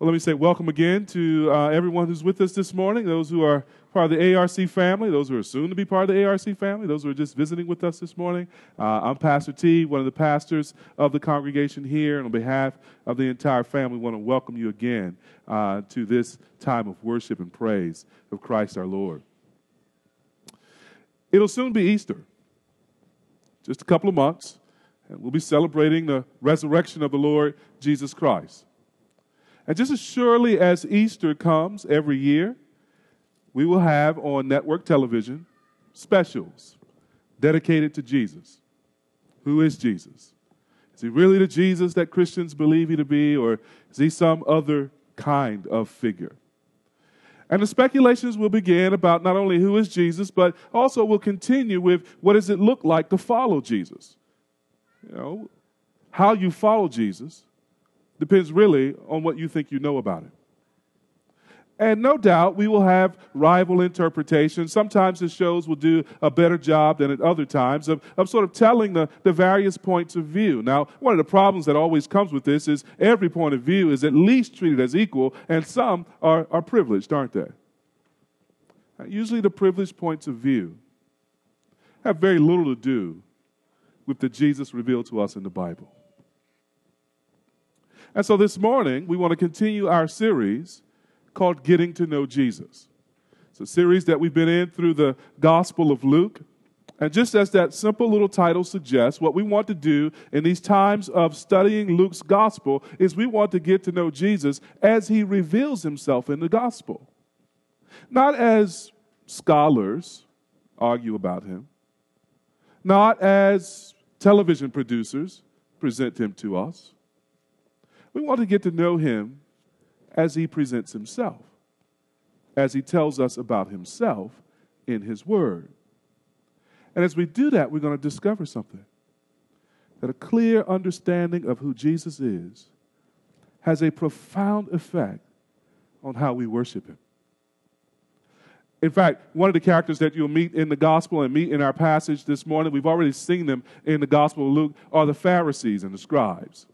Well, let me say welcome again to uh, everyone who's with us this morning, those who are part of the ARC family, those who are soon to be part of the ARC family, those who are just visiting with us this morning. Uh, I'm Pastor T, one of the pastors of the congregation here, and on behalf of the entire family, we want to welcome you again uh, to this time of worship and praise of Christ our Lord. It'll soon be Easter, just a couple of months, and we'll be celebrating the resurrection of the Lord Jesus Christ. And just as surely as Easter comes every year, we will have on network television specials dedicated to Jesus. Who is Jesus? Is he really the Jesus that Christians believe he to be, or is he some other kind of figure? And the speculations will begin about not only who is Jesus, but also will continue with what does it look like to follow Jesus? You know, how you follow Jesus depends really on what you think you know about it. And no doubt we will have rival interpretations. Sometimes the shows will do a better job than at other times of, of sort of telling the, the various points of view. Now, one of the problems that always comes with this is every point of view is at least treated as equal, and some are, are privileged, aren't they? Usually the privileged points of view have very little to do with the Jesus revealed to us in the Bible. And so this morning, we want to continue our series called Getting to Know Jesus. It's a series that we've been in through the Gospel of Luke. And just as that simple little title suggests, what we want to do in these times of studying Luke's gospel is we want to get to know Jesus as he reveals himself in the gospel. Not as scholars argue about him, not as television producers present him to us, we want to get to know him as he presents himself, as he tells us about himself in his word. And as we do that, we're going to discover something that a clear understanding of who Jesus is has a profound effect on how we worship him. In fact, one of the characters that you'll meet in the gospel and meet in our passage this morning, we've already seen them in the gospel of Luke, are the Pharisees and the scribes.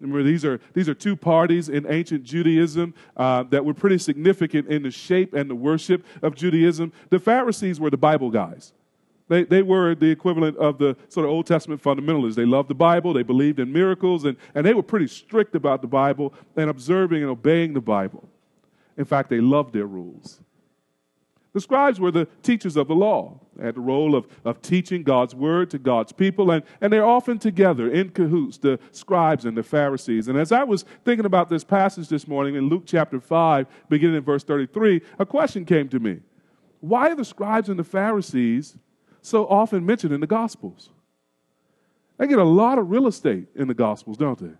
Remember, these are, these are two parties in ancient Judaism uh, that were pretty significant in the shape and the worship of Judaism. The Pharisees were the Bible guys. They, they were the equivalent of the sort of Old Testament fundamentalists. They loved the Bible, they believed in miracles, and, and they were pretty strict about the Bible and observing and obeying the Bible. In fact, they loved their rules. The scribes were the teachers of the law. They had the role of, of teaching God's word to God's people, and, and they're often together in cahoots, the scribes and the Pharisees. And as I was thinking about this passage this morning in Luke chapter 5, beginning in verse 33, a question came to me. Why are the scribes and the Pharisees so often mentioned in the Gospels? They get a lot of real estate in the Gospels, don't they?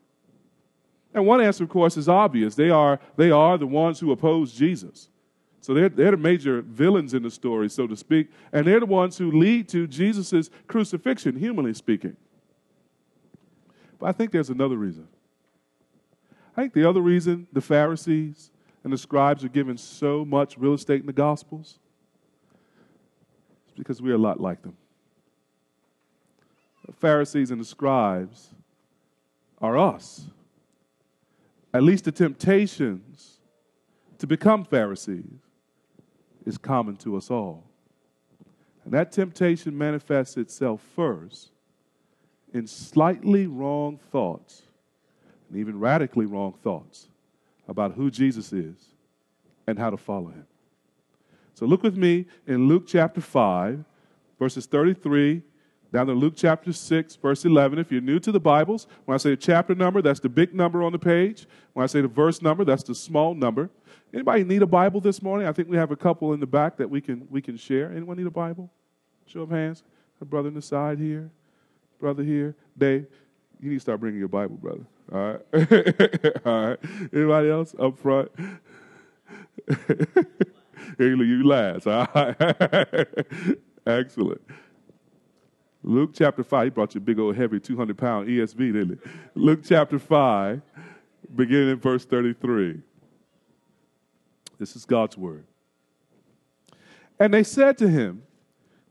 And one answer, of course, is obvious. They are, they are the ones who oppose Jesus. So they're, they're the major villains in the story, so to speak, and they're the ones who lead to Jesus' crucifixion, humanly speaking. But I think there's another reason. I think the other reason the Pharisees and the scribes are given so much real estate in the Gospels is because we're a lot like them. The Pharisees and the scribes are us. At least the temptations to become Pharisees is common to us all. And that temptation manifests itself first in slightly wrong thoughts, and even radically wrong thoughts about who Jesus is and how to follow him. So look with me in Luke chapter 5, verses 33 down to Luke chapter 6, verse 11. If you're new to the Bibles, when I say chapter number, that's the big number on the page. When I say the verse number, that's the small number. Anybody need a Bible this morning? I think we have a couple in the back that we can, we can share. Anyone need a Bible? Show of hands. A brother in the side here, brother here. Dave, you need to start bringing your Bible, brother. All right. All right. Anybody else up front? you last. All right. Excellent. Luke chapter 5. He brought you a big old heavy 200 pound ESV, didn't he? Luke chapter 5, beginning in verse 33. This is God's word. And they said to him,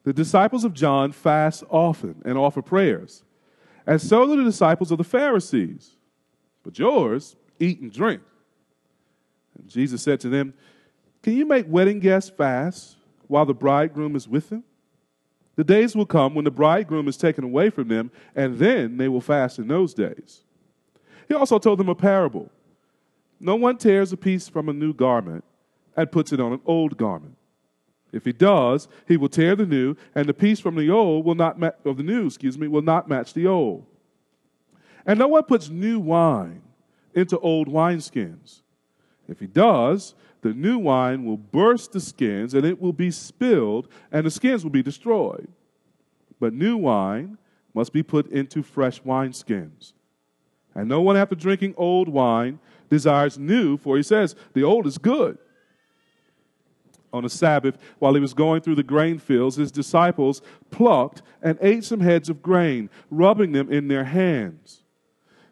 The disciples of John fast often and offer prayers, and so do the disciples of the Pharisees. But yours eat and drink. And Jesus said to them, Can you make wedding guests fast while the bridegroom is with them? The days will come when the bridegroom is taken away from them, and then they will fast in those days. He also told them a parable. No one tears a piece from a new garment and puts it on an old garment. If he does, he will tear the new, and the piece from the old will not ma- of the new, excuse me, will not match the old. And no one puts new wine into old wineskins. If he does, the new wine will burst the skins, and it will be spilled, and the skins will be destroyed. But new wine must be put into fresh wineskins. And no one, after drinking old wine, desires new, for he says, The old is good on a Sabbath, while he was going through the grain fields, his disciples plucked and ate some heads of grain, rubbing them in their hands.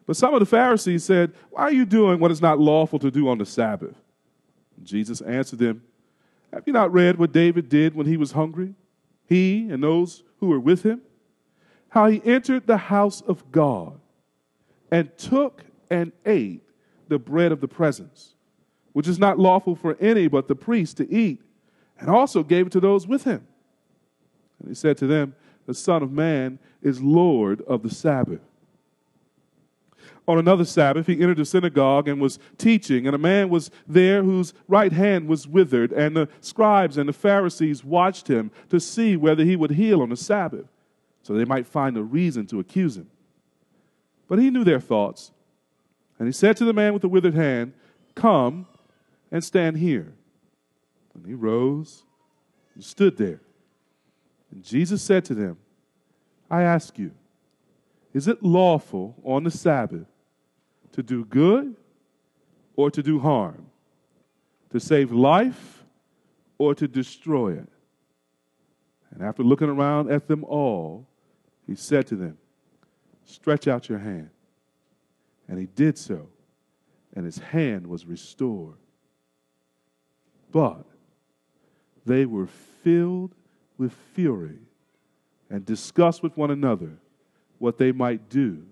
But some of the Pharisees said, Why are you doing what is not lawful to do on the Sabbath? Jesus answered them, Have you not read what David did when he was hungry? He and those who were with him? How he entered the house of God and took and ate the bread of the presence, which is not lawful for any but the priest to eat and also gave it to those with him. And he said to them, The Son of Man is Lord of the Sabbath. On another Sabbath, he entered the synagogue and was teaching, and a man was there whose right hand was withered, and the scribes and the Pharisees watched him to see whether he would heal on the Sabbath, so they might find a reason to accuse him. But he knew their thoughts, and he said to the man with the withered hand, Come and stand here. And he rose and stood there. And Jesus said to them, I ask you, is it lawful on the Sabbath to do good or to do harm? To save life or to destroy it? And after looking around at them all, he said to them, Stretch out your hand. And he did so, and his hand was restored. But they were filled with fury and discussed with one another what they might do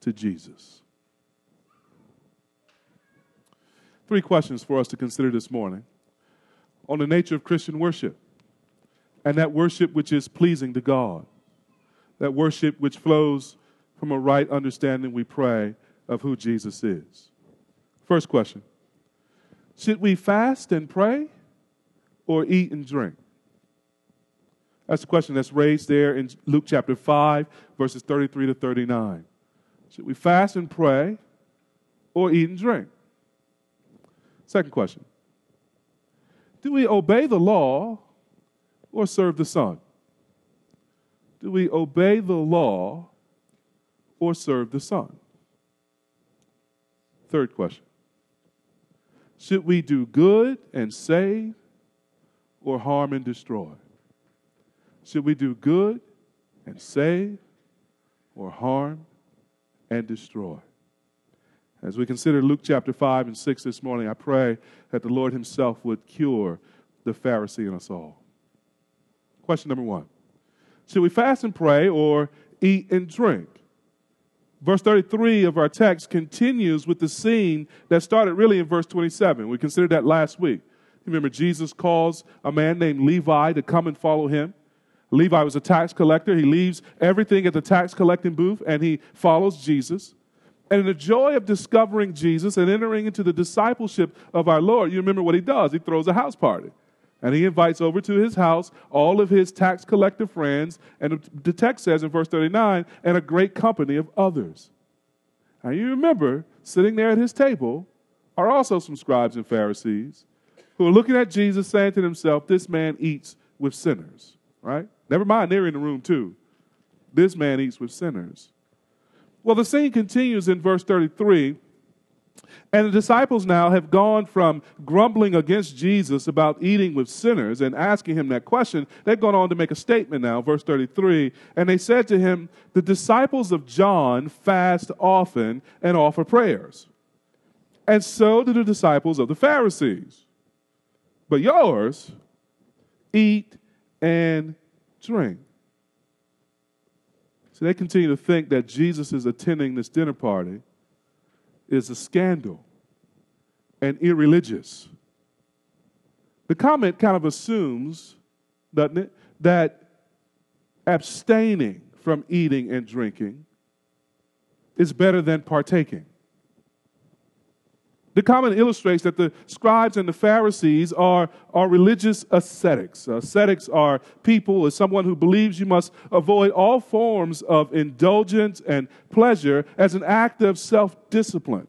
to Jesus. Three questions for us to consider this morning on the nature of Christian worship and that worship which is pleasing to God, that worship which flows from a right understanding, we pray, of who Jesus is. First question Should we fast and pray? or eat and drink? That's the question that's raised there in Luke chapter 5, verses 33 to 39. Should we fast and pray or eat and drink? Second question Do we obey the law or serve the Son? Do we obey the law or serve the Son? Third question Should we do good and save or harm and destroy? Should we do good and save or harm and destroy? As we consider Luke chapter 5 and 6 this morning, I pray that the Lord Himself would cure the Pharisee in us all. Question number one Should we fast and pray or eat and drink? Verse 33 of our text continues with the scene that started really in verse 27. We considered that last week. Remember, Jesus calls a man named Levi to come and follow him. Levi was a tax collector. He leaves everything at the tax collecting booth and he follows Jesus. And in the joy of discovering Jesus and entering into the discipleship of our Lord, you remember what he does. He throws a house party. And he invites over to his house all of his tax collector friends. And the text says in verse 39, and a great company of others. Now you remember, sitting there at his table are also some scribes and Pharisees who are looking at Jesus saying to themselves, This man eats with sinners, right? Never mind, they're in the room too. This man eats with sinners. Well, the scene continues in verse 33. And the disciples now have gone from grumbling against Jesus about eating with sinners and asking him that question. They've gone on to make a statement now, verse 33. And they said to him, The disciples of John fast often and offer prayers. And so do the disciples of the Pharisees. But yours, eat and drink. They continue to think that Jesus is attending this dinner party is a scandal and irreligious. The comment kind of assumes, doesn't it, that abstaining from eating and drinking is better than partaking. The comment illustrates that the scribes and the Pharisees are, are religious ascetics. Ascetics are people or someone who believes you must avoid all forms of indulgence and pleasure as an act of self discipline,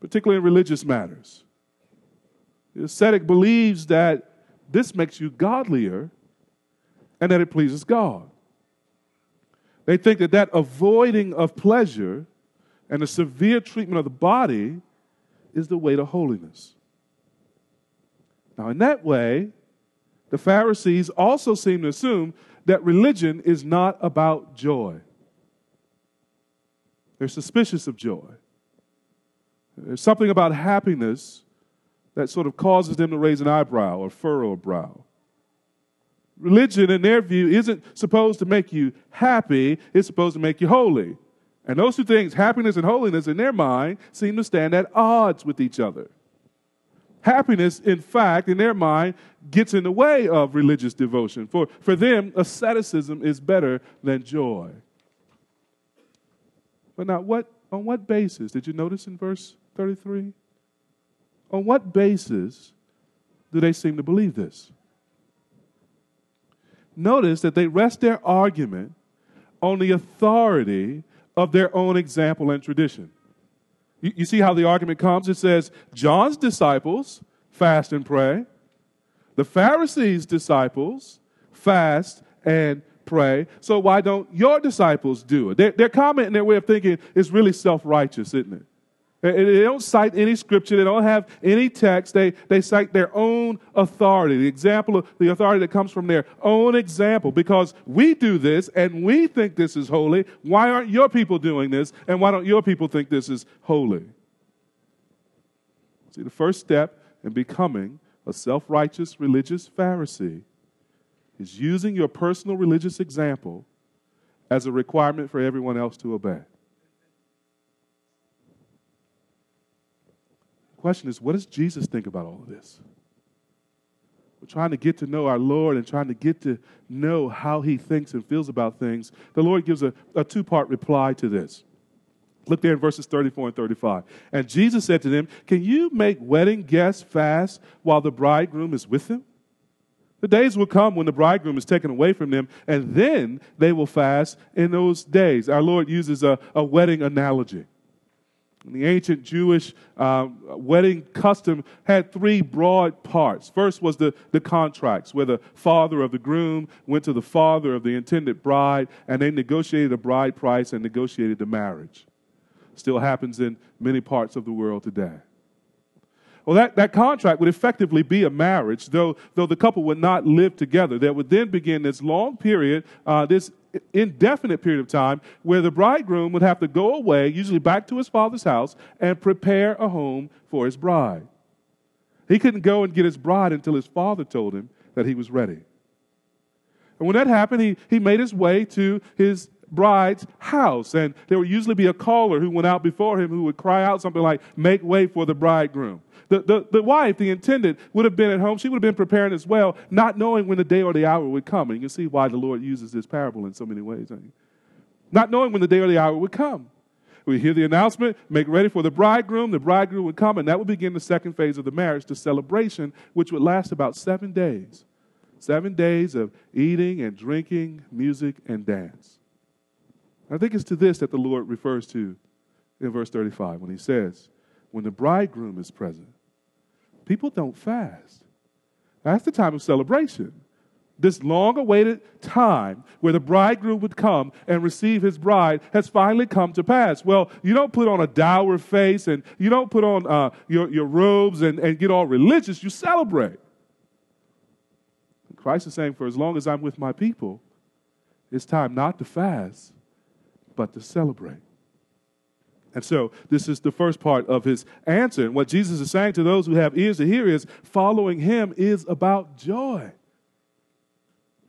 particularly in religious matters. The ascetic believes that this makes you godlier and that it pleases God. They think that that avoiding of pleasure and the severe treatment of the body is the way to holiness. Now, in that way, the Pharisees also seem to assume that religion is not about joy. They're suspicious of joy. There's something about happiness that sort of causes them to raise an eyebrow or furrow a brow. Religion, in their view, isn't supposed to make you happy, it's supposed to make you holy. And those two things, happiness and holiness, in their mind, seem to stand at odds with each other. Happiness, in fact, in their mind, gets in the way of religious devotion. For, for them, asceticism is better than joy. But now, what, on what basis? Did you notice in verse 33? On what basis do they seem to believe this? Notice that they rest their argument on the authority of their own example and tradition. You, you, see how the argument comes? It says, John's disciples fast and pray, the Pharisees' disciples fast and pray. So why don't your disciples do it? Their, their comment and their way of thinking is really self righteous, isn't it? They don't cite any scripture. They don't have any text. They, they cite their own authority, the example of the authority that comes from their own example. Because we do this and we think this is holy. Why aren't your people doing this? And why don't your people think this is holy? See, the first step in becoming a self righteous religious Pharisee is using your personal religious example as a requirement for everyone else to obey. Question is, what does Jesus think about all of this? We're trying to get to know our Lord and trying to get to know how he thinks and feels about things. The Lord gives a, a two part reply to this. Look there in verses 34 and 35. And Jesus said to them, Can you make wedding guests fast while the bridegroom is with them? The days will come when the bridegroom is taken away from them, and then they will fast in those days. Our Lord uses a, a wedding analogy. The ancient Jewish uh, wedding custom had three broad parts. First was the, the contracts, where the father of the groom went to the father of the intended bride, and they negotiated a bride price and negotiated the marriage. Still happens in many parts of the world today. Well, that, that contract would effectively be a marriage, though, though the couple would not live together. There would then begin this long period, uh, this indefinite period of time, where the bridegroom would have to go away, usually back to his father's house, and prepare a home for his bride. He couldn't go and get his bride until his father told him that he was ready. And when that happened, he, he made his way to his bride's house. And there would usually be a caller who went out before him who would cry out something like, Make way for the bridegroom. The, the, the wife, the intended, would have been at home. She would have been preparing as well, not knowing when the day or the hour would come. And you can see why the Lord uses this parable in so many ways. Not knowing when the day or the hour would come. We hear the announcement, make ready for the bridegroom. The bridegroom would come, and that would begin the second phase of the marriage, the celebration, which would last about seven days. Seven days of eating and drinking, music and dance. I think it's to this that the Lord refers to in verse 35 when he says, When the bridegroom is present, people don't fast. That's the time of celebration. This long awaited time where the bridegroom would come and receive his bride has finally come to pass. Well, you don't put on a dour face and you don't put on uh, your, your robes and, and get all religious. You celebrate. Christ is saying, for as long as I'm with my people, it's time not to fast, but to celebrate. And so, this is the first part of his answer. And what Jesus is saying to those who have ears to hear is following him is about joy,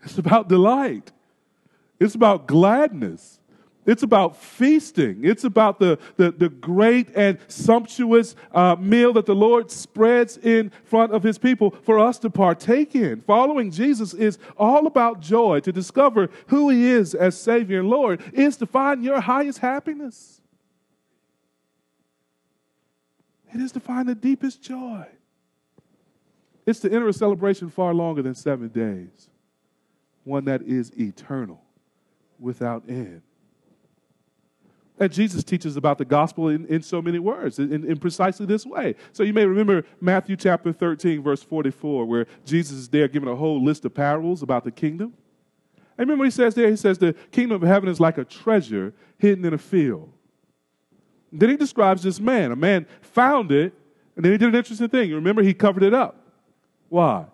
it's about delight, it's about gladness. It's about feasting. It's about the, the, the great and sumptuous uh, meal that the Lord spreads in front of his people for us to partake in. Following Jesus is all about joy. To discover who he is as Savior and Lord is to find your highest happiness. It is to find the deepest joy. It's to enter a celebration far longer than seven days, one that is eternal, without end. And Jesus teaches about the gospel in, in so many words, in, in precisely this way. So you may remember Matthew chapter 13, verse 44, where Jesus is there giving a whole list of parables about the kingdom. And remember what he says there? He says, The kingdom of heaven is like a treasure hidden in a field. Then he describes this man. A man found it, and then he did an interesting thing. You remember, he covered it up. Why?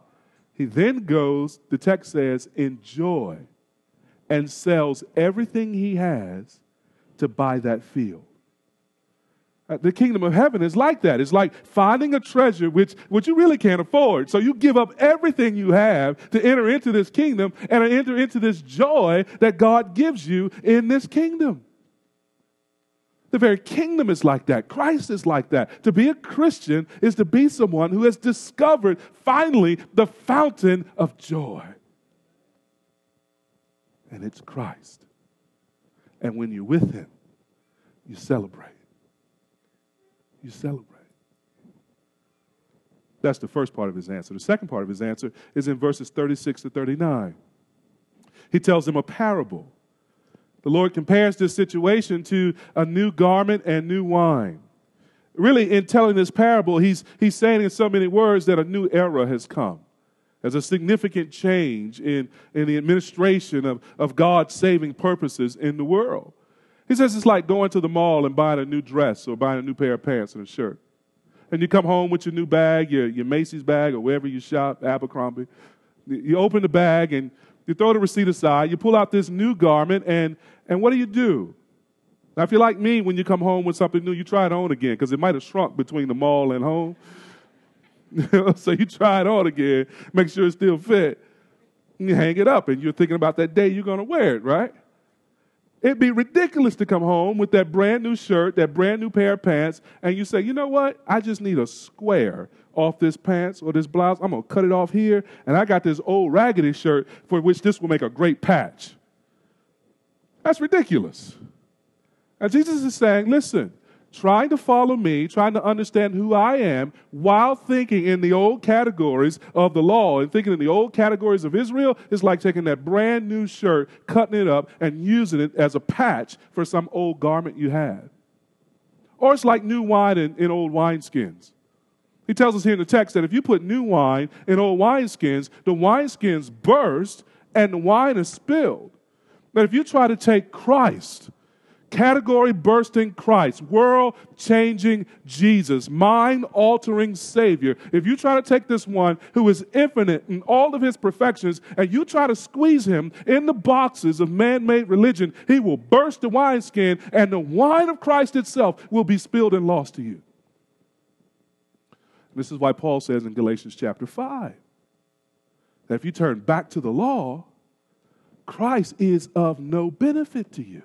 He then goes, the text says, in joy and sells everything he has to buy that field. Uh, the kingdom of heaven is like that. It's like finding a treasure which, which you really can't afford. So you give up everything you have to enter into this kingdom and enter into this joy that God gives you in this kingdom. The very kingdom is like that. Christ is like that. To be a Christian is to be someone who has discovered finally the fountain of joy. And it's Christ. And when you're with Him, you celebrate. You celebrate. That's the first part of his answer. The second part of his answer is in verses 36 to 39. He tells them a parable. The Lord compares this situation to a new garment and new wine. Really, in telling this parable, he's, he's saying in so many words that a new era has come. There's a significant change in, in the administration of, of God's saving purposes in the world. He says it's like going to the mall and buying a new dress or buying a new pair of pants and a shirt. And you come home with your new bag, your, your Macy's bag or wherever you shop, Abercrombie. You open the bag and you throw the receipt aside, you pull out this new garment, and, and what do you do? Now, if you're like me, when you come home with something new, you try it on again because it might have shrunk between the mall and home. so you try it on again, make sure it still fit. and You hang it up, and you're thinking about that day you're going to wear it, right? It'd be ridiculous to come home with that brand new shirt, that brand new pair of pants, and you say, you know what? I just need a square off this pants or this blouse. I'm going to cut it off here, and I got this old raggedy shirt for which this will make a great patch. That's ridiculous. And Jesus is saying, listen, trying to follow me, trying to understand who I am, while thinking in the old categories of the law and thinking in the old categories of Israel is like taking that brand new shirt, cutting it up, and using it as a patch for some old garment you had. Or it's like new wine in, in old wineskins. He tells us here in the text that if you put new wine in old wineskins, the wineskins burst and the wine is spilled. But if you try to take Christ, category bursting Christ, world changing Jesus, mind altering Savior. If you try to take this one who is infinite in all of his perfections and you try to squeeze him in the boxes of man made religion, he will burst the wineskin and the wine of Christ itself will be spilled and lost to you. This is why Paul says in Galatians chapter 5 that if you turn back to the law, Christ is of no benefit to you.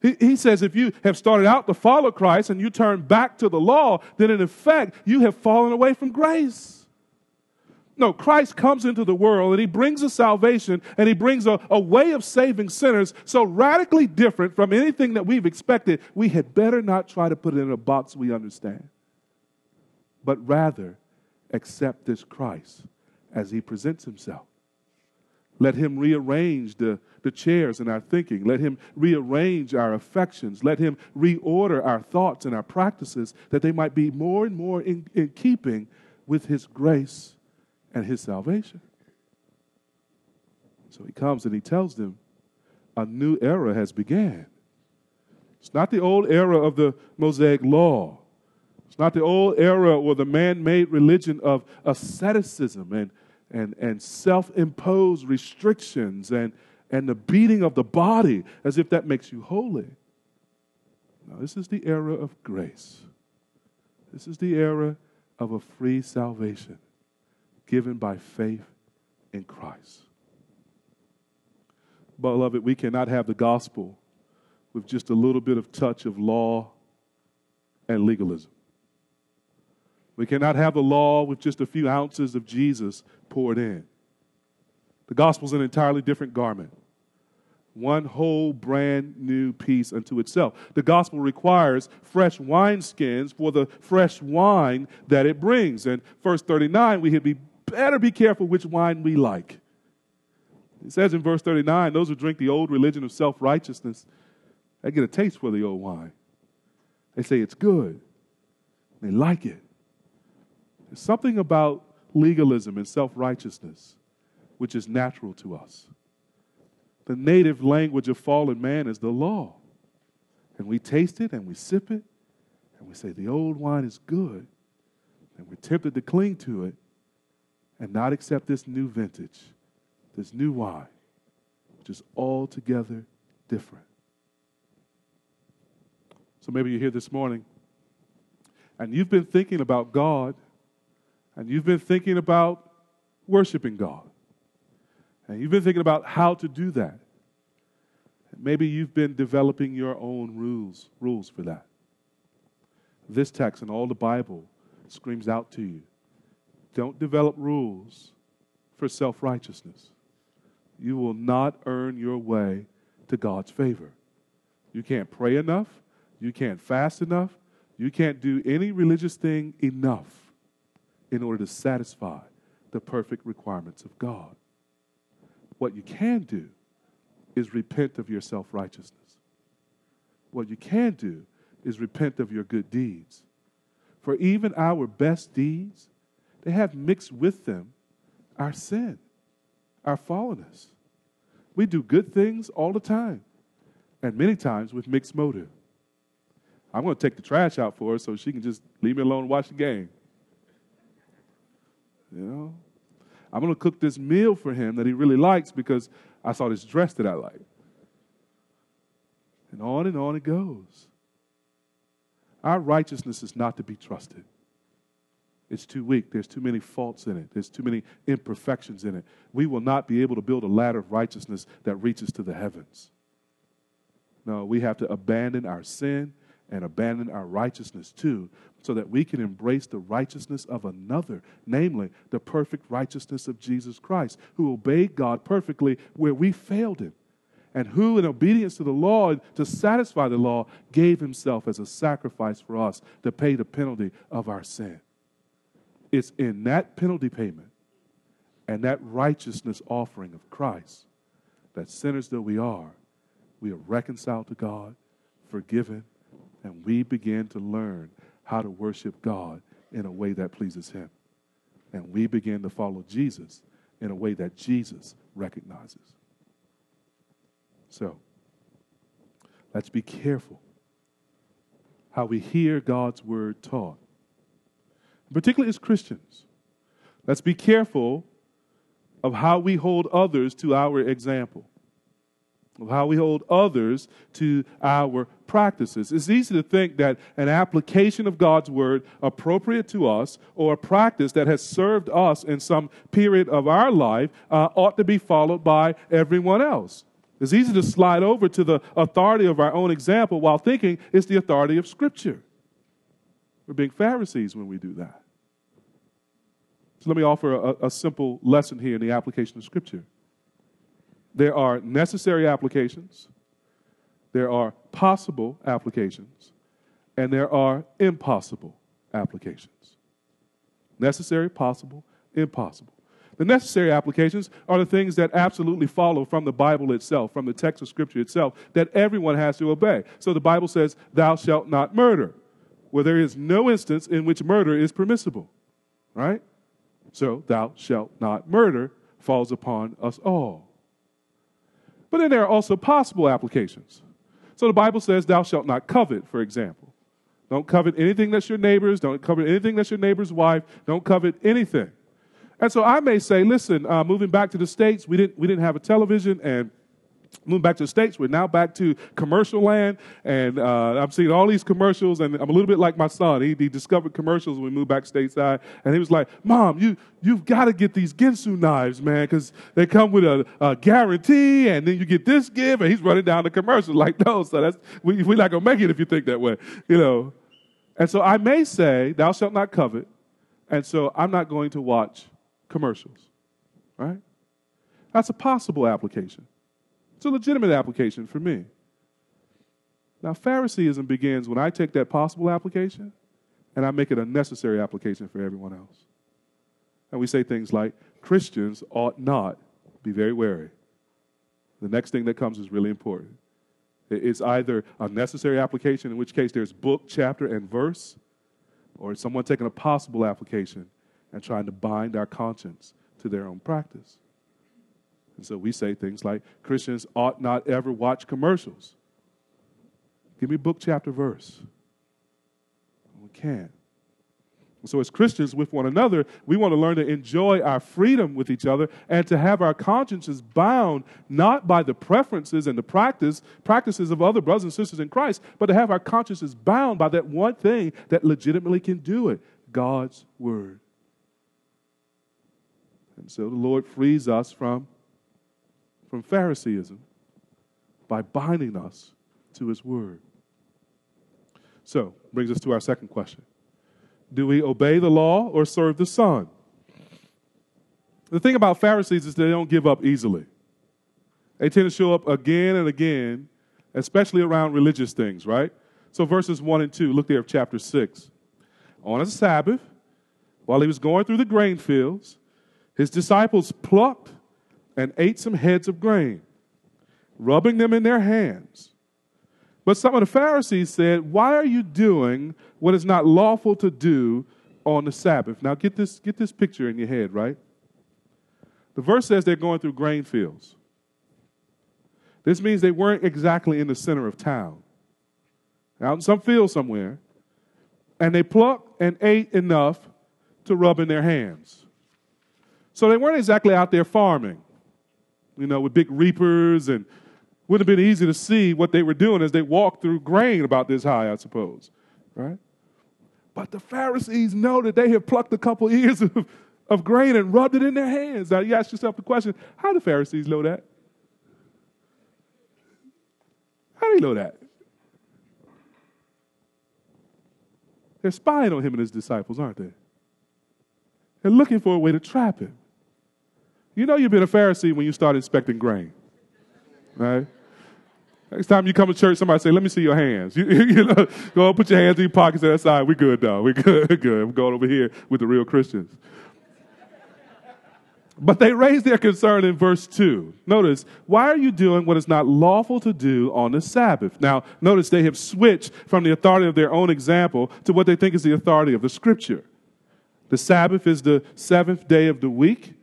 He, he says if you have started out to follow Christ and you turn back to the law, then in effect, you have fallen away from grace. No, Christ comes into the world and he brings a salvation and he brings a, a way of saving sinners so radically different from anything that we've expected, we had better not try to put it in a box we understand, but rather accept this Christ as he presents himself. Let him rearrange the, the chairs in our thinking. Let him rearrange our affections. Let him reorder our thoughts and our practices that they might be more and more in, in keeping with his grace and his salvation. So he comes and he tells them a new era has begun. It's not the old era of the Mosaic law. It's not the old era or the man made religion of asceticism and and, and self imposed restrictions and, and the beating of the body as if that makes you holy. Now, this is the era of grace. This is the era of a free salvation given by faith in Christ. Beloved, we cannot have the gospel with just a little bit of touch of law and legalism. We cannot have the law with just a few ounces of Jesus poured in. The gospel is an entirely different garment, one whole brand new piece unto itself. The gospel requires fresh wineskins for the fresh wine that it brings. And verse 39, we be better be careful which wine we like. It says in verse 39 those who drink the old religion of self righteousness, they get a taste for the old wine. They say it's good, they like it. There's something about legalism and self righteousness which is natural to us. The native language of fallen man is the law. And we taste it and we sip it and we say, the old wine is good. And we're tempted to cling to it and not accept this new vintage, this new wine, which is altogether different. So maybe you're here this morning and you've been thinking about God and you've been thinking about worshiping God. And you've been thinking about how to do that. Maybe you've been developing your own rules, rules for that. This text and all the Bible screams out to you. Don't develop rules for self righteousness. You will not earn your way to God's favor. You can't pray enough. You can't fast enough. You can't do any religious thing enough in order to satisfy the perfect requirements of God. What you can do is repent of your self righteousness. What you can do is repent of your good deeds. For even our best deeds, they have mixed with them our sin, our fallenness. We do good things all the time, and many times with mixed motive. I'm going to take the trash out for her so she can just leave me alone and watch the game. You know? I'm going to cook this meal for him that he really likes because I saw this dress that I like. And on and on it goes. Our righteousness is not to be trusted. It's too weak. There's too many faults in it. There's too many imperfections in it. We will not be able to build a ladder of righteousness that reaches to the heavens. No, we have to abandon our sin and abandon our righteousness too, so that we can embrace the righteousness of another, namely the perfect righteousness of Jesus Christ, who obeyed God perfectly where we failed him, and who, in obedience to the law, to satisfy the law, gave himself as a sacrifice for us to pay the penalty of our sin. It's in that penalty payment and that righteousness offering of Christ that sinners though we are, we are reconciled to God, forgiven, and we begin to learn how to worship God in a way that pleases Him. And we begin to follow Jesus in a way that Jesus recognizes. So, let's be careful how we hear God's word taught, particularly as Christians. Let's be careful of how we hold others to our example of how we hold others to our practices. It's easy to think that an application of God's word appropriate to us or a practice that has served us in some period of our life uh, ought to be followed by everyone else. It's easy to slide over to the authority of our own example while thinking it's the authority of Scripture. We're being Pharisees when we do that. So let me offer a, a simple lesson here in the application of Scripture. There are necessary applications, there are possible applications, and there are impossible applications. Necessary, possible, impossible. The necessary applications are the things that absolutely follow from the Bible itself, from the text of Scripture itself, that everyone has to obey. So the Bible says, Thou shalt not murder, where there is no instance in which murder is permissible, right? So, Thou shalt not murder falls upon us all. But then there are also possible applications. So the Bible says, Thou shalt not covet, for example. Don't covet anything that's your neighbor's. Don't covet anything that's your neighbor's wife. Don't covet anything. And so I may say, listen, uh, moving back to the States, we didn't, we didn't have a television, and moving back to the States. We're now back to commercial land. And uh, I'm seeing all these commercials. And I'm a little bit like my son. He, he discovered commercials when we moved back stateside. And he was like, Mom, you, you've got to get these Ginsu knives, man, because they come with a, a, guarantee. And then you get this gift. And he's running down the commercials like, no, so that's, we, we're not going to make it if you think that way, you know. And so I may say, Thou shalt not covet. And so I'm not going to watch commercials, right? That's a possible application. It's a legitimate application for me. Now, Phariseeism begins when I take that possible application and I make it a necessary application for everyone else. And we say things like Christians ought not be very wary. The next thing that comes is really important. It's either a necessary application, in which case there's book, chapter, and verse, or it's someone taking a possible application and trying to bind our conscience to their own practice. And so we say things like Christians ought not ever watch commercials. Give me book, chapter, verse. We can't. So, as Christians with one another, we want to learn to enjoy our freedom with each other and to have our consciences bound not by the preferences and the practice practices of other brothers and sisters in Christ, but to have our consciences bound by that one thing that legitimately can do it God's Word. And so the Lord frees us from from Phariseeism by binding us to his word. So, brings us to our second question Do we obey the law or serve the Son? The thing about Pharisees is they don't give up easily. They tend to show up again and again, especially around religious things, right? So, verses 1 and 2, look there of chapter 6. On a Sabbath, while he was going through the grain fields, his disciples plucked and ate some heads of grain, rubbing them in their hands. But some of the Pharisees said, Why are you doing what is not lawful to do on the Sabbath? Now get this, get this picture in your head, right? The verse says they're going through grain fields. This means they weren't exactly in the center of town, out in some field somewhere, and they plucked and ate enough to rub in their hands. So they weren't exactly out there farming you know, with big reapers, and would have been easy to see what they were doing as they walked through grain about this high, I suppose, right? But the Pharisees know that they have plucked a couple ears of, of grain and rubbed it in their hands. Now, you ask yourself the question how do Pharisees know that? How do they know that? They're spying on him and his disciples, aren't they? They're looking for a way to trap him. You know you've been a Pharisee when you start inspecting grain, right? Next time you come to church, somebody say, "Let me see your hands." You, you know, go put your hands in your pockets to that side. We good, though. We good, good. I'm going over here with the real Christians. But they raise their concern in verse 2. Notice, why are you doing what is not lawful to do on the Sabbath? Now, notice they have switched from the authority of their own example to what they think is the authority of the Scripture. The Sabbath is the seventh day of the week.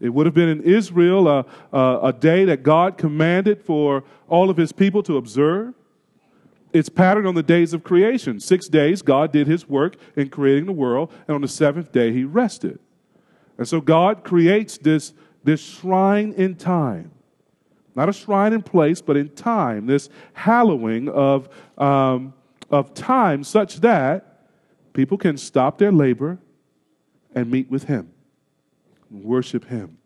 It would have been in Israel a, a, a, day that God commanded for all of his people to observe. It's patterned on the days of creation. Six days, God did his work in creating the world, and on the seventh day, he rested. And so God creates this, this shrine in time. Not a shrine in place, but in time, this hallowing of, um, of time such that people can stop their labor and meet with him worship him.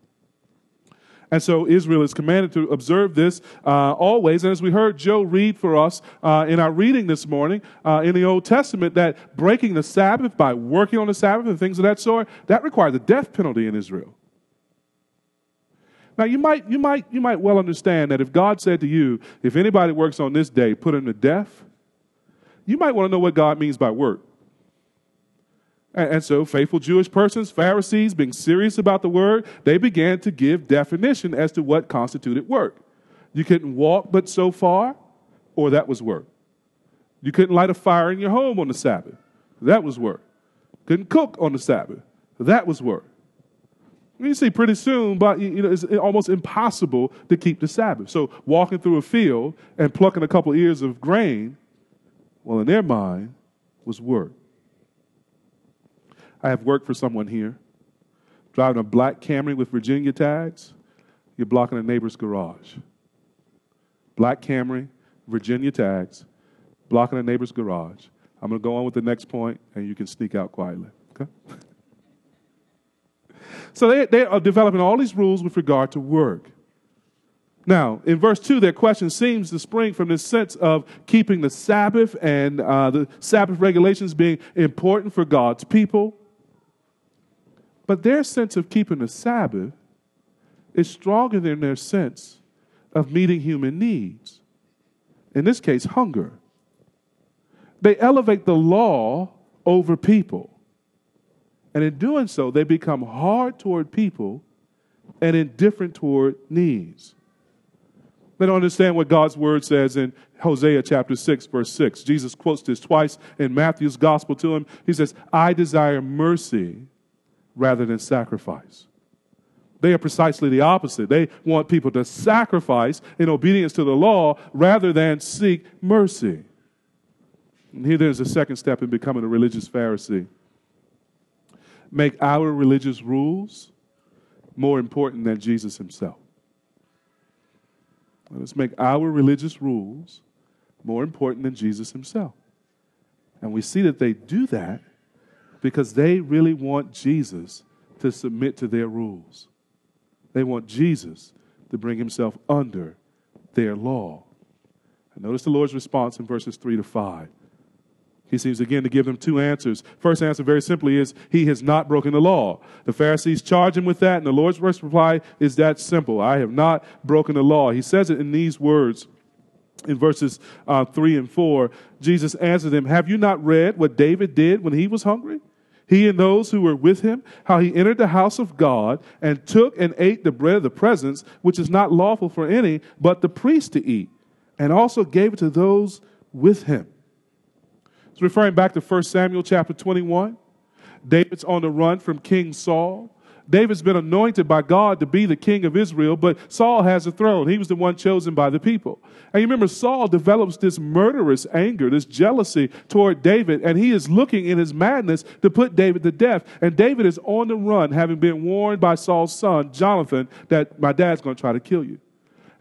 And so Israel is commanded to observe this uh, always. And as we heard Joe read for us uh, in our reading this morning uh, in the Old Testament, that breaking the Sabbath by working on the Sabbath and things of that sort, that required the death penalty in Israel. Now you might, you might, you might well understand that if God said to you, if anybody works on this day, put him to death, you might want to know what God means by work. And so, faithful Jewish persons, Pharisees, being serious about the word, they began to give definition as to what constituted work. You couldn't walk but so far, or that was work. You couldn't light a fire in your home on the Sabbath. That was work. Couldn't cook on the Sabbath. That was work. You see, pretty soon, but you know, it's almost impossible to keep the Sabbath. So, walking through a field and plucking a couple ears of grain, well, in their mind, was work. I have worked for someone here. Driving a black Camry with Virginia tags, you're blocking a neighbor's garage. black Camry, Virginia tags, blocking a neighbor's garage. I'm going to go on with the next point, and you can sneak out quietly. Okay? so they, they are developing all these rules with regard to work. Now, in verse 2, their question seems to spring from this sense of keeping the Sabbath and uh, the Sabbath regulations being important for God's people. But their sense of keeping the Sabbath is stronger than their sense of meeting human needs. In this case, hunger. They elevate the law over people. And in doing so, they become hard toward people and indifferent toward needs. They don't understand what God's word says in Hosea chapter 6, verse 6. Jesus quotes this twice in Matthew's gospel to him. He says, I desire mercy rather than sacrifice. They are precisely the opposite. They want people to sacrifice in obedience to the law rather than seek mercy. And here there's a second step in becoming a religious Pharisee. Make our religious rules more important than Jesus himself. Let's make our religious rules more important than Jesus himself. And we see that they do that because they really want Jesus to submit to their rules. They want Jesus to bring himself under their law. And notice the Lord's response in verses 3 to 5. He seems again to give them two answers. First answer, very simply, is he has not broken the law. The Pharisees charge him with that, and the Lord's first reply is that simple I have not broken the law. He says it in these words in verses uh, 3 and 4. Jesus answered them, Have you not read what David did when he was hungry? He and those who were with him, how he entered the house of God and took and ate the bread of the presence, which is not lawful for any but the priest to eat, and also gave it to those with him. It's referring back to 1 Samuel chapter 21. David's on the run from King Saul. David's been anointed by God to be the king of Israel, but Saul has a throne. He was the one chosen by the people. And you remember, Saul develops this murderous anger, this jealousy toward David, and he is looking in his madness to put David to death. And David is on the run, having been warned by Saul's son, Jonathan, that my dad's going to try to kill you.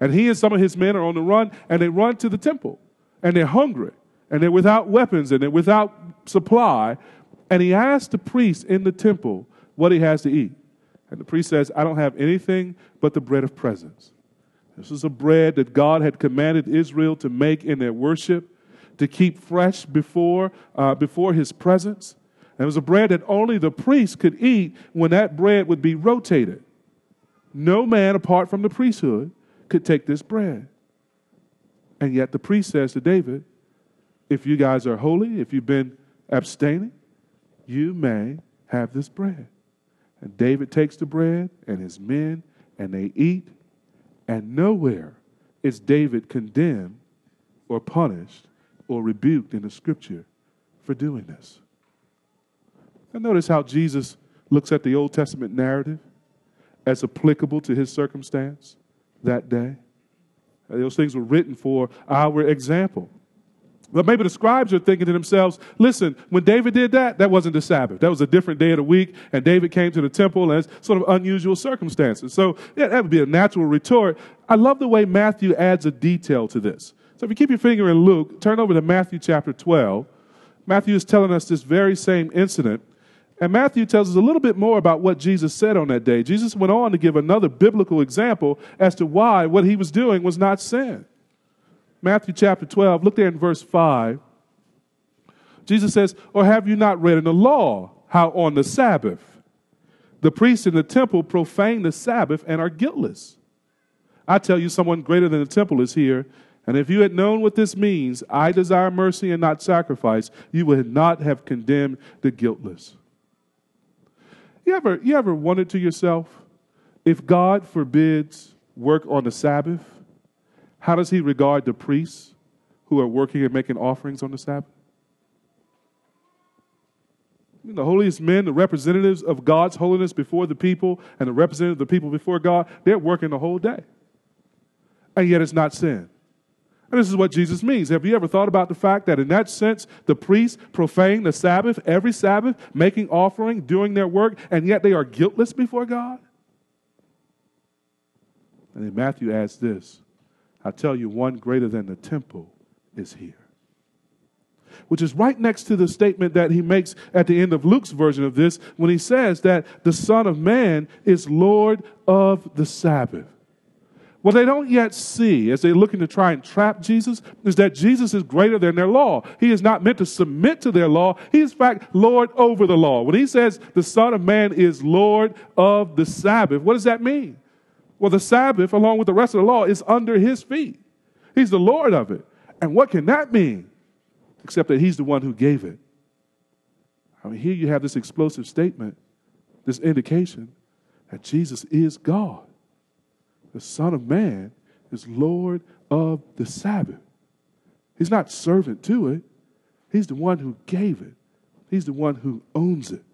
And he and some of his men are on the run, and they run to the temple, and they're hungry and they're without weapons and they're without supply. And he asks the priest in the temple what he has to eat. And the priest says, I don't have anything but the bread of presence. This is a bread that God had commanded Israel to make in their worship, to keep fresh before, uh, before his presence. And it was a bread that only the priest could eat when that bread would be rotated. No man apart from the priesthood could take this bread. And yet the priest says to David, if you guys are holy, if you've been abstaining, you may have this bread. And David takes the bread and his men, and they eat, and nowhere is David condemned or punished or rebuked in the scripture for doing this. And notice how Jesus looks at the Old Testament narrative as applicable to his circumstance that day. Those things were written for our example. But maybe the scribes are thinking to themselves, listen, when David did that, that wasn't the Sabbath. That was a different day of the week, and David came to the temple as sort of unusual circumstances. So, yeah, that would be a natural retort. I love the way Matthew adds a detail to this. So, if you keep your finger in Luke, turn over to Matthew chapter 12. Matthew is telling us this very same incident. And Matthew tells us a little bit more about what Jesus said on that day. Jesus went on to give another biblical example as to why what he was doing was not sin. Matthew chapter 12, look there in verse 5. Jesus says, Or have you not read in the law how on the Sabbath the priests in the temple profane the Sabbath and are guiltless? I tell you, someone greater than the temple is here. And if you had known what this means, I desire mercy and not sacrifice, you would not have condemned the guiltless. You ever, you ever wondered to yourself, if God forbids work on the Sabbath, how does he regard the priests who are working and making offerings on the Sabbath? The holiest men, the representatives of God's holiness before the people, and the representatives of the people before God, they're working the whole day. And yet it's not sin. And this is what Jesus means. Have you ever thought about the fact that in that sense, the priests profane the Sabbath every Sabbath, making offering, doing their work, and yet they are guiltless before God? And then Matthew adds this I tell you, one greater than the temple is here. Which is right next to the statement that he makes at the end of Luke's version of this when he says that the Son of Man is Lord of the Sabbath. What they don't yet see as they're looking to try and trap Jesus is that Jesus is greater than their law. He is not meant to submit to their law. He is, in fact, Lord over the law. When he says the Son of Man is Lord of the Sabbath, what does that mean? Well, the Sabbath, along with the rest of the law, is under his feet. He's the Lord of it. And what can that mean? Except that he's the one who gave it. I mean, here you have this explosive statement, this indication that Jesus is God the Son of Man is Lord of the Sabbath. He's not servant to it, He's the one who gave it, He's the one who owns it.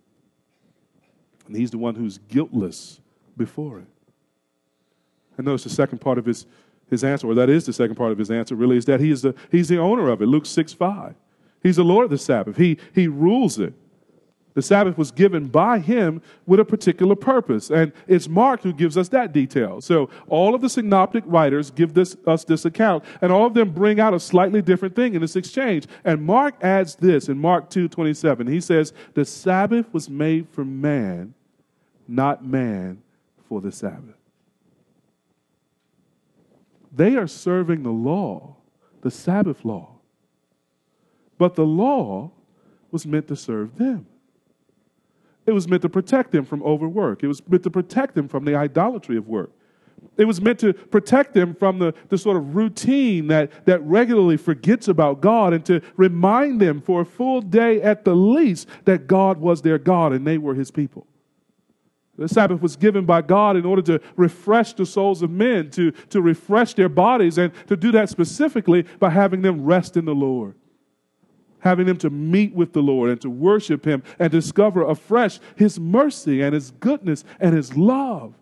And He's the one who's guiltless before it. And notice the second part of his, his answer, or that is the second part of his answer, really, is that he is the, he's the owner of it. Luke 6 5. He's the Lord of the Sabbath. He, he rules it. The Sabbath was given by him with a particular purpose. And it's Mark who gives us that detail. So all of the synoptic writers give this, us this account, and all of them bring out a slightly different thing in this exchange. And Mark adds this in Mark 2 27. He says, The Sabbath was made for man, not man for the Sabbath. They are serving the law, the Sabbath law. But the law was meant to serve them. It was meant to protect them from overwork. It was meant to protect them from the idolatry of work. It was meant to protect them from the, the sort of routine that, that regularly forgets about God and to remind them for a full day at the least that God was their God and they were his people. The Sabbath was given by God in order to refresh the souls of men, to, to refresh their bodies, and to do that specifically by having them rest in the Lord having them to meet with the Lord and to worship Him and discover afresh His mercy and His goodness and His love.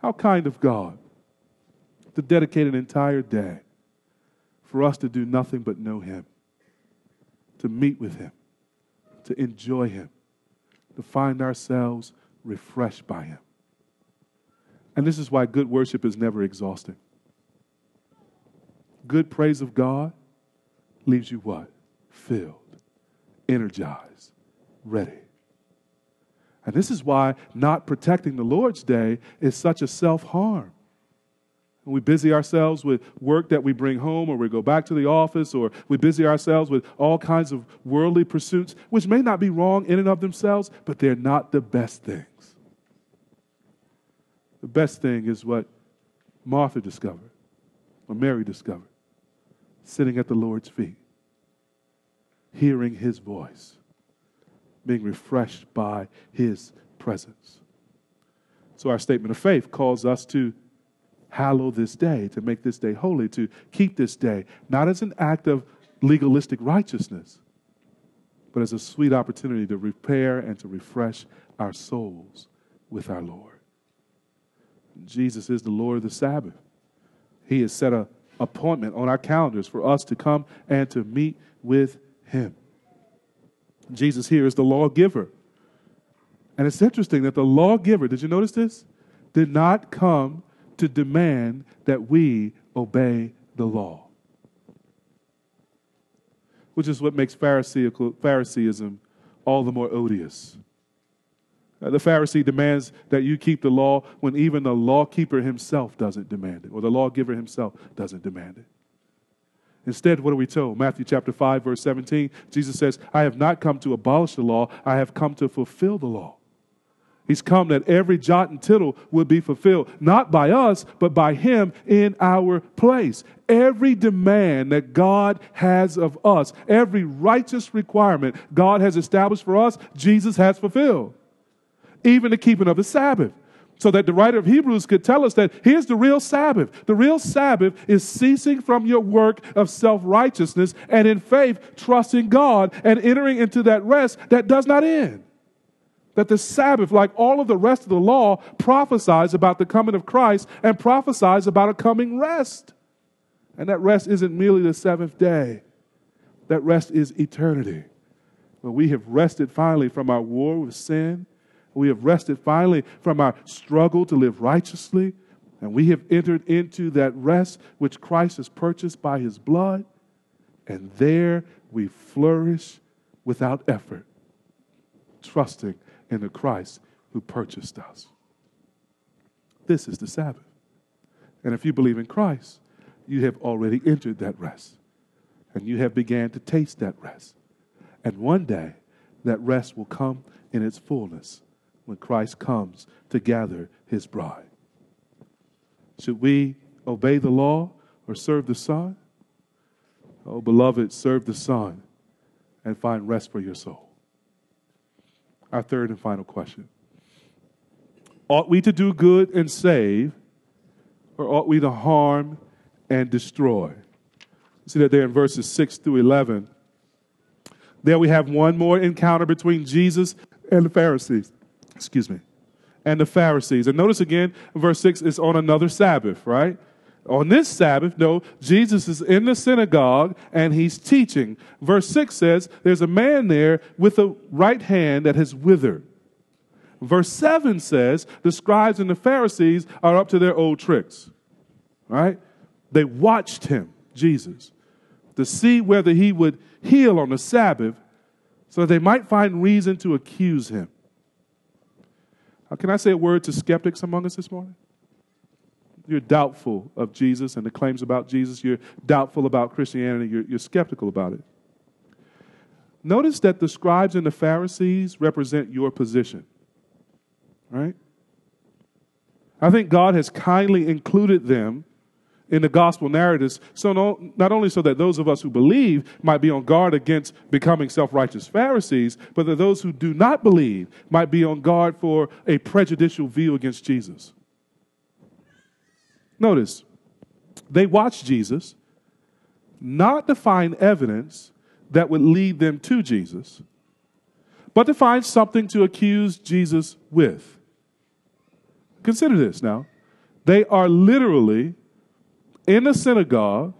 How kind of God to dedicate an entire day for us to do nothing but know Him, to meet with Him, to enjoy Him, to find ourselves refreshed by Him. And this is why good worship is never exhausting. Good praise of God leaves you what? Filled, energized, ready. And this is why not protecting the Lord's day is such a self harm. We busy ourselves with work that we bring home, or we go back to the office, or we busy ourselves with all kinds of worldly pursuits, which may not be wrong in and of themselves, but they're not the best things. The best thing is what Martha discovered, or Mary discovered sitting at the Lord's feet, hearing his voice, being refreshed by his presence. So, our statement of faith calls us to hallow this day, to make this day holy, to keep this day, not as an act of legalistic righteousness, but as a sweet opportunity to repair and to refresh our souls with our Lord. Jesus is the Lord of the Sabbath. He has set a appointment on our calendars for us to come and to meet with Him. Jesus here is the lawgiver. And it's interesting that the lawgiver, did you notice this? Did not come to demand that we obey the law. Which is what makes Phariseeism all the more odious. Uh, the Pharisee demands that you keep the law when even the lawkeeper himself doesn't demand it, or the lawgiver himself doesn't demand it. Instead, what are we told? Matthew chapter 5, verse 17, Jesus says, I have not come to abolish the law, I have come to fulfill the law. He's come that every jot and tittle would be fulfilled, not by us, but by Him in our place. Every demand that God has of us, every righteous requirement God has established for us, Jesus has fulfilled even the keeping of the Sabbath. So that the writer of Hebrews could tell us that here's the real Sabbath. The real Sabbath is ceasing from your work of self righteousness and in faith trusting God and entering into that rest that does not end. That the Sabbath, like all of the rest of the law, prophesies about the coming of Christ and prophesies about a coming rest. And that rest isn't merely the seventh day, that rest is eternity. Where we have rested finally from our war with sin we have rested finally from our struggle to live righteously. And we have entered into that rest which Christ has purchased by his blood, and there we flourish without effort, trusting in the Christ who purchased us. This is the Sabbath. And if you believe in Christ, you have already entered that rest, and you have began to taste that rest. And one day, that rest will come in its fullness when Christ comes to gather his bride. Should we obey the law or serve the Son? Oh, beloved, serve the Son and find rest for your soul. Our third and final question Ought we to do good and save, or ought we to harm and destroy? See that there in verses 6 through 11. There we have one more encounter between Jesus and the Pharisees. Excuse me and the Pharisees. And notice again, verse 6 is on another Sabbath, right? On this Sabbath, no, Jesus is in the synagogue and he's teaching. Verse 6 says, There's a man there with a right hand that has withered. Verse 7 says, The scribes and the Pharisees are up to their old tricks, right? They watched him, Jesus, to see whether he would heal on the Sabbath so that they might find reason to accuse him. Uh, can I say a word to skeptics among us this morning? You're doubtful of Jesus and the claims about Jesus. You're doubtful about Christianity. You're, you're skeptical about it. Notice that the scribes and the Pharisees represent your position, right? I think God has kindly included them in the gospel narratives, so no, not only so that those of us who believe might be on guard against becoming self righteous Pharisees, but that those who do not believe might be on guard for a prejudicial view against Jesus. Notice, they watched Jesus not to find evidence that would lead them to Jesus, but to find something to accuse Jesus with. Consider this now. They are literally in the synagogue,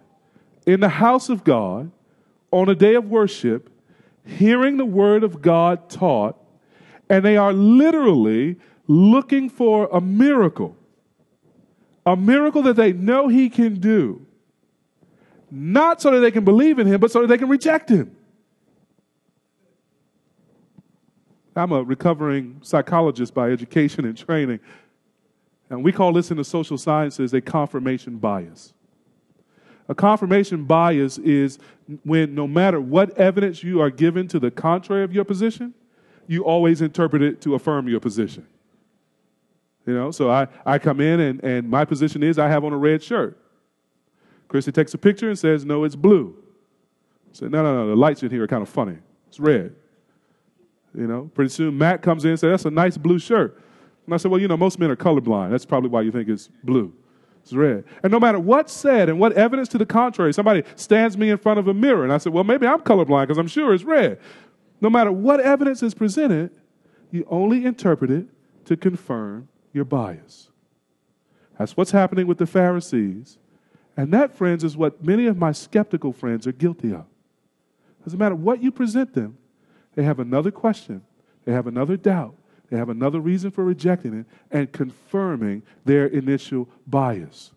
in the house of God, on a day of worship, hearing the word of God taught, and they are literally looking for a miracle. A miracle that they know he can do. Not so that they can believe in him, but so that they can reject him. I'm a recovering psychologist by education and training. And we call this in the social sciences a confirmation bias. A confirmation bias is when no matter what evidence you are given to the contrary of your position, you always interpret it to affirm your position. You know, so I, I come in and, and my position is I have on a red shirt. Christy takes a picture and says, No, it's blue. I No, no, no, the lights in here are kind of funny. It's red. You know, pretty soon Matt comes in and says, That's a nice blue shirt. And I said, Well, you know, most men are colorblind. That's probably why you think it's blue. It's red. And no matter what's said and what evidence to the contrary, somebody stands me in front of a mirror and I said, well, maybe I'm colorblind because I'm sure it's red. No matter what evidence is presented, you only interpret it to confirm your bias. That's what's happening with the Pharisees. And that, friends, is what many of my skeptical friends are guilty of. Doesn't matter what you present them, they have another question, they have another doubt, they have another reason for rejecting it and confirming their initial bias.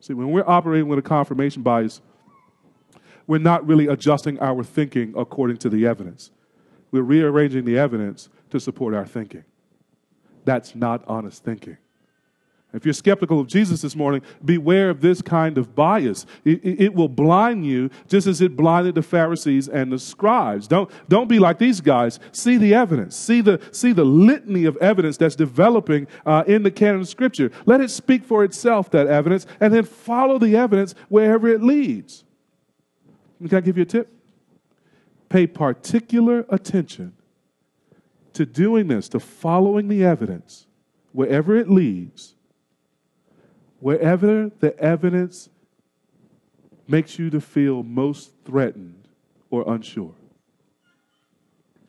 See, when we're operating with a confirmation bias, we're not really adjusting our thinking according to the evidence. We're rearranging the evidence to support our thinking. That's not honest thinking. If you're skeptical of Jesus this morning, beware of this kind of bias. It, it, will blind you just as it blinded the Pharisees and the scribes. Don't, don't be like these guys. See the evidence. See the, see the litany of evidence that's developing uh, in the canon of Scripture. Let it speak for itself, that evidence, and then follow the evidence wherever it leads. Can I give you a tip? Pay particular attention to doing this, to following the evidence wherever it leads wherever the evidence makes you to feel most threatened or unsure.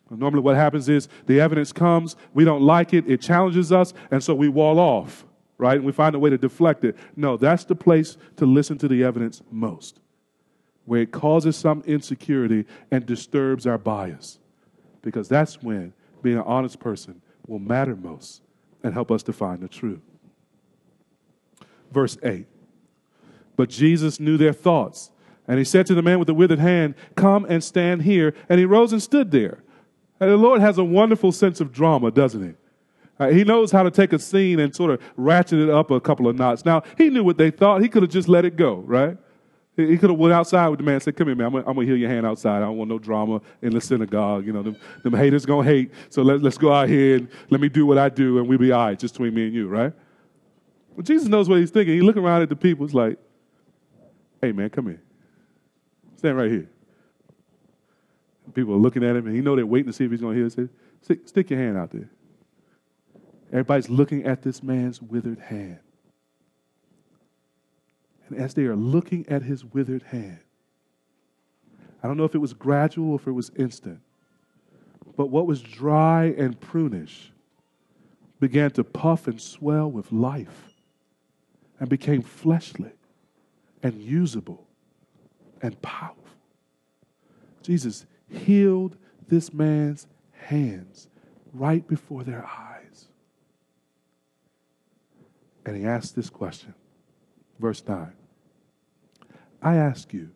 Normally, what happens is the evidence comes, we don't like it, it challenges us, and so we wall off, right? And we find a way to deflect it. No, that's the place to listen to the evidence most, where it causes some insecurity and disturbs our bias. Because that's when being an honest person will matter most and help us to find the truth. verse 8. But Jesus knew their thoughts. And he said to the man with the withered hand, Come and stand here. And he rose and stood there. And the Lord has a wonderful sense of drama, doesn't he? Uh, he knows how to take a scene and sort of ratchet it up a couple of knots. Now, he knew what they thought. He could have just let it go, right? He could have went outside with the man and said, Come here, man, I'm going to heal your hand outside. I don't want no drama in the synagogue. You know, them, them haters going to hate. So let, let's go out here and let me do what I do and we'll be all right, just between me and you, right? Well, Jesus knows what he's thinking. He looking around at the people. It's like, Hey, man, come here. Stand right here. People are looking at him, and he know they're waiting to see if he's going to heal. Say, stick, stick your hand out there. Everybody's looking at this man's withered hand. And as they are looking at his withered hand, I don't know if it was gradual or if it was instant, but what was dry and prunish began to puff and swell with life and became fleshly and usable and powerful. Jesus healed this man's hands right before their eyes. And he asked this question. Verse 9 I ask you,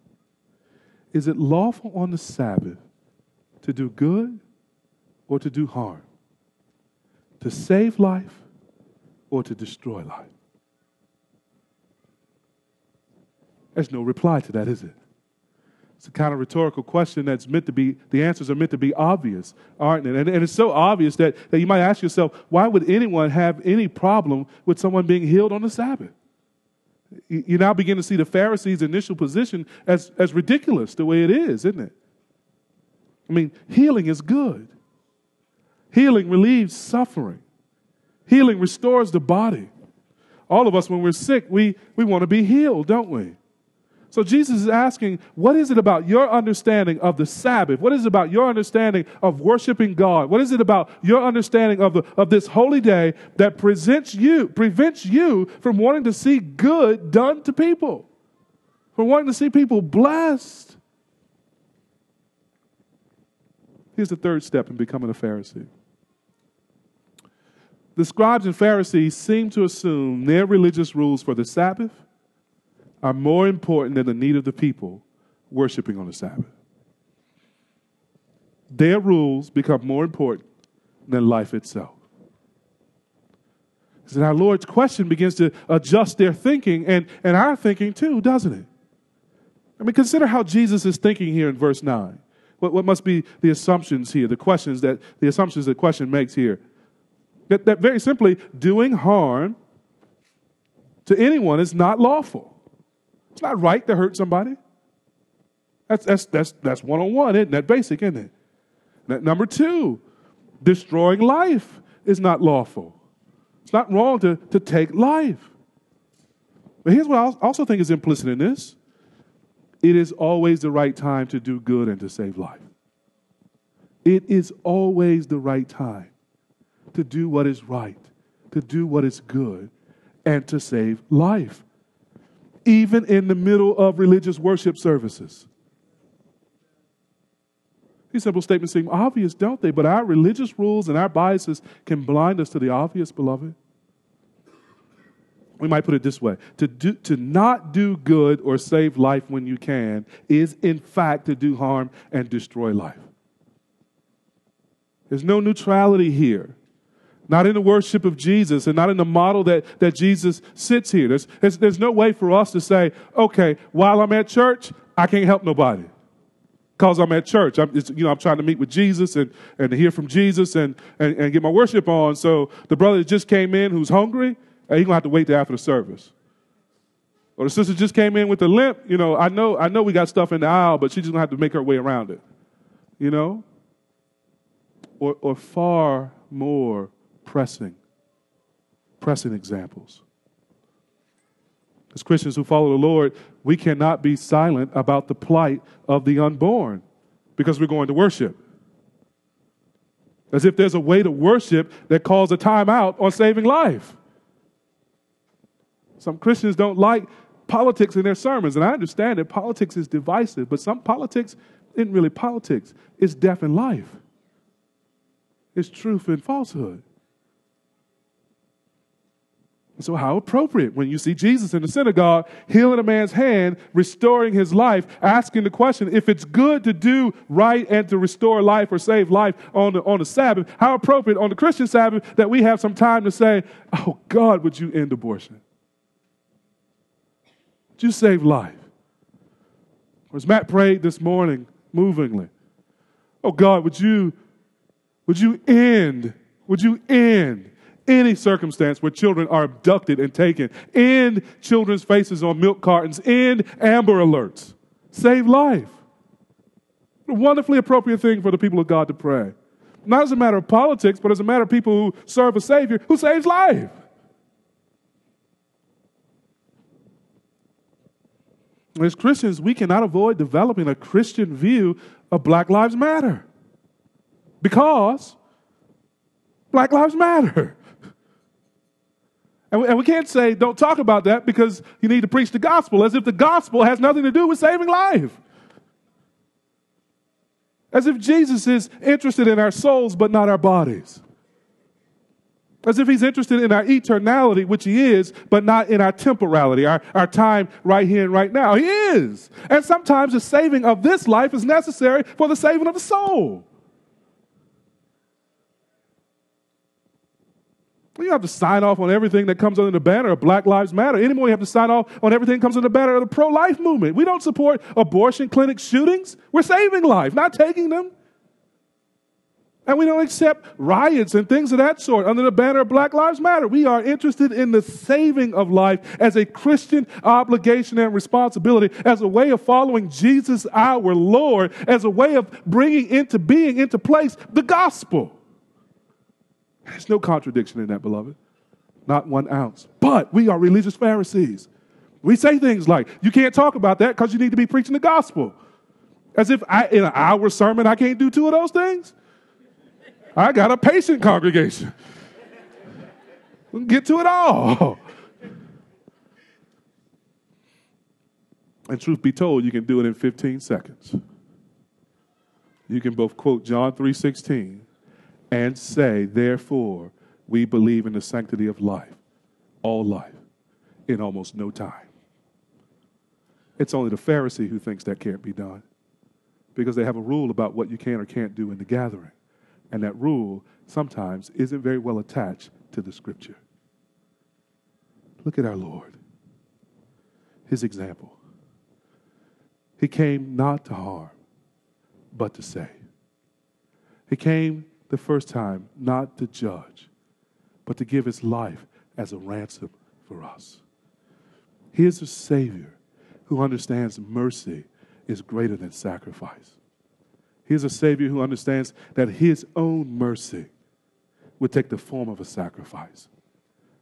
is it lawful on the Sabbath to do good or to do harm? To save life or to destroy life? There's no reply to that, is it? It's a kind of rhetorical question that's meant to be, the answers are meant to be obvious, aren't it? And, and it's so obvious that, that you might ask yourself, why would anyone have any problem with someone being healed on the Sabbath? You now begin to see the Pharisees' initial position as, as ridiculous the way it is, isn't it? I mean, healing is good. Healing relieves suffering. Healing restores the body. All of us, when we're sick, we, we want to be healed, don't we? So Jesus is asking, what is it about your understanding of the Sabbath? What is it about your understanding of worshiping God? What is it about your understanding of, the, of this holy day that presents you, prevents you from wanting to see good done to people? From wanting to see people blessed? Here's the third step in becoming a Pharisee. The scribes and Pharisees seem to assume their religious rules for the Sabbath are more important than the need of the people worshiping on the Sabbath. Their rules become more important than life itself. And our Lord's question begins to adjust their thinking and, and our thinking too, doesn't it? I mean, consider how Jesus is thinking here in verse 9. What, what must be the assumptions here, the questions that the assumptions the question makes here? That, that very simply, doing harm to anyone is not lawful. It's not right to hurt somebody. That's, that's, that's, that's one on one, isn't that basic, isn't it? Number two, destroying life is not lawful. It's not wrong to, to take life. But here's what I also think is implicit in this it is always the right time to do good and to save life. It is always the right time to do what is right, to do what is good, and to save life even in the middle of religious worship services. These simple statements seem obvious, don't they? But our religious rules and our biases can blind us to the obvious, beloved. We might put it this way to, do, to not do good or save life when you can is, in fact, to do harm and destroy life. There's no neutrality here not in the worship of Jesus and not in the model that, that Jesus sits here. There's, there's, there's no way for us to say, okay, while I'm at church, I can't help nobody because I'm at church. I'm, you know, I'm trying to meet with Jesus and, and hear from Jesus and, and, and get my worship on. So the brother just came in who's hungry, he's going to have to wait till after the service. Or the sister just came in with a limp, you know, I know, I know we got stuff in the aisle, but she's just going to have to make her way around it. You know? Or, or far more pressing, pressing examples. As Christians who follow the Lord, we cannot be silent about the plight of the unborn because we're going to worship. As if there's a way to worship that calls a timeout on saving life. Some Christians don't like politics in their sermons, and I understand that politics is divisive, but some politics isn't really politics, it's death and life, it's truth and falsehood. So, how appropriate when you see Jesus in the synagogue healing a man's hand, restoring his life, asking the question if it's good to do right and to restore life or save life on the, on the Sabbath, how appropriate on the Christian Sabbath that we have some time to say, Oh God, would you end abortion? Would you save life? Or as Matt prayed this morning, movingly, Oh God, would you, would you end, would you end any circumstance where children are abducted and taken, end children's faces on milk cartons, end Amber Alerts, save life. A wonderfully appropriate thing for the people of God to pray. Not as a matter of politics, but as a matter of people who serve a Savior who saves life. As Christians, we cannot avoid developing a Christian view of Black Lives Matter because Black Lives Matter. And we, can't say, don't talk about that because you need to preach the gospel, as if the gospel has nothing to do with saving life. As if Jesus is interested in our souls but not our bodies. As if he's interested in our eternality, which he is, but not in our temporality, our, our time right here and right now. He is. And sometimes the saving of this life is necessary for the saving of the soul. We you have to sign off on everything that comes under the banner of Black Lives Matter. Anymore, you have to sign off on everything that comes under the banner of the pro life movement. We don't support abortion clinic shootings. We're saving life, not taking them. And we don't accept riots and things of that sort under the banner of Black Lives Matter. We are interested in the saving of life as a Christian obligation and responsibility, as a way of following Jesus our Lord, as a way of bringing into being, into place, the gospel. There's no contradiction in that, beloved. Not one ounce. But we are religious Pharisees. We say things like, you can't talk about that because you need to be preaching the gospel. As if I, in an hour sermon, I can't do two of those things. I got a patient congregation. We can get to it all. And truth be told, you can do it in 15 seconds. You can both quote John 3:16 and say, therefore, we believe in the sanctity of life, all life, in almost no time. It's only the Pharisee who thinks that can't be done because they have a rule about what you can or can't do in the gathering. And that rule sometimes isn't very well attached to the scripture. Look at our Lord, his example. He came not to harm, but to save. He came the first time not to judge, but to give his life as a ransom for us. He is a Savior who understands mercy is greater than sacrifice. He is a Savior who understands that his own mercy would take the form of a sacrifice.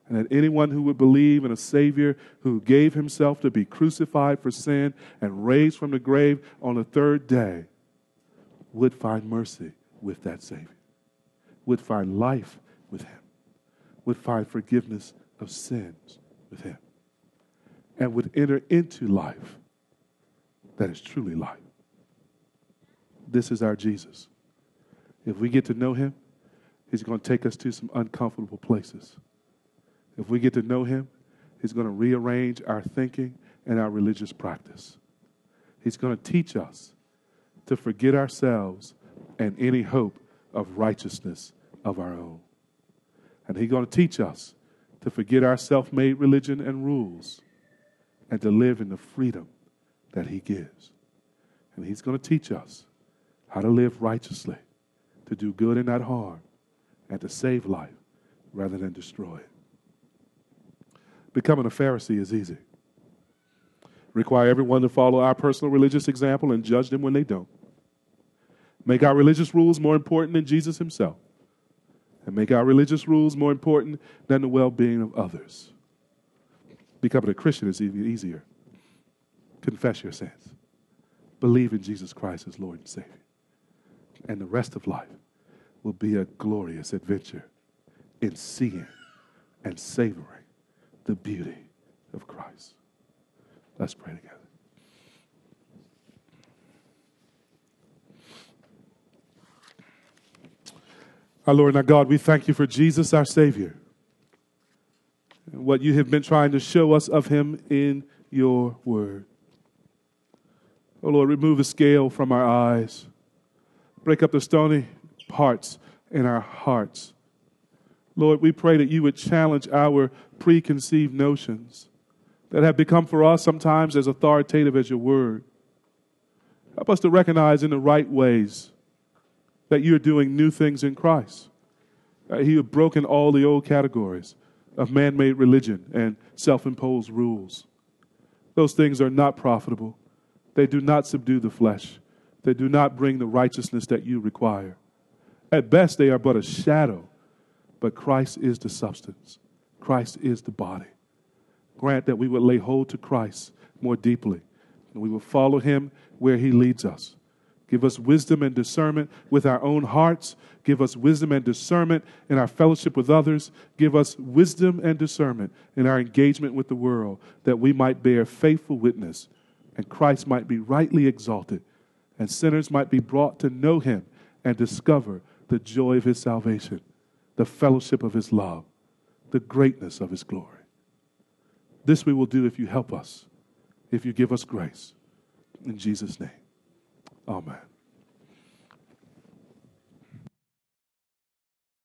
And that anyone who would believe in a Savior who gave himself to be crucified for sin and raised from the grave on the third day would find mercy with that Savior would find life with him, would find forgiveness of sins with him, and would enter into life that is truly life. This is our Jesus. If we get to know him, he's going to take us to some uncomfortable places. If we get to know him, he's going to rearrange our thinking and our religious practice. He's going to teach us to forget ourselves and any hope of righteousness of our own. And He's going to teach us to forget our self made religion and rules and to live in the freedom that He gives. And He's going to teach us how to live righteously, to do good and not harm, and to save life rather than destroy it. Becoming a Pharisee is easy. Require everyone to follow our personal religious example and judge them when they don't make our religious rules more important than Jesus himself, and make our religious rules more important than the well being of others. Becoming a Christian is even easier. Confess your sins, believe in Jesus Christ as Lord and Savior, and the rest of life will be a glorious adventure in seeing and savoring the beauty of Christ. Let's pray together. Our Lord and our God, we thank you for Jesus, our Savior. and what you have been trying to show us of him in your word. Oh Lord, remove the scale from our eyes. Break up the stony parts in our hearts. Lord, we pray that you would challenge our preconceived notions that have become for us sometimes as authoritative as your word. Help us to recognize in the right ways that you're doing new things in Christ. That He has broken all the old categories of man made religion and self imposed rules. Those things are not profitable. They do not subdue the flesh. They do not bring the righteousness that you require. At best, they are but a shadow, but Christ is the substance. Christ is the body. Grant that we would lay hold to Christ more deeply and we will follow him where he leads us. Give us wisdom and discernment with our own hearts. Give us wisdom and discernment in our fellowship with others. Give us wisdom and discernment in our engagement with the world that we might bear faithful witness and Christ might be rightly exalted and sinners might be brought to know him and discover the joy of his salvation, the fellowship of his love, the greatness of his glory. This we will do if you help us, if you give us grace. In Jesus' name, amen.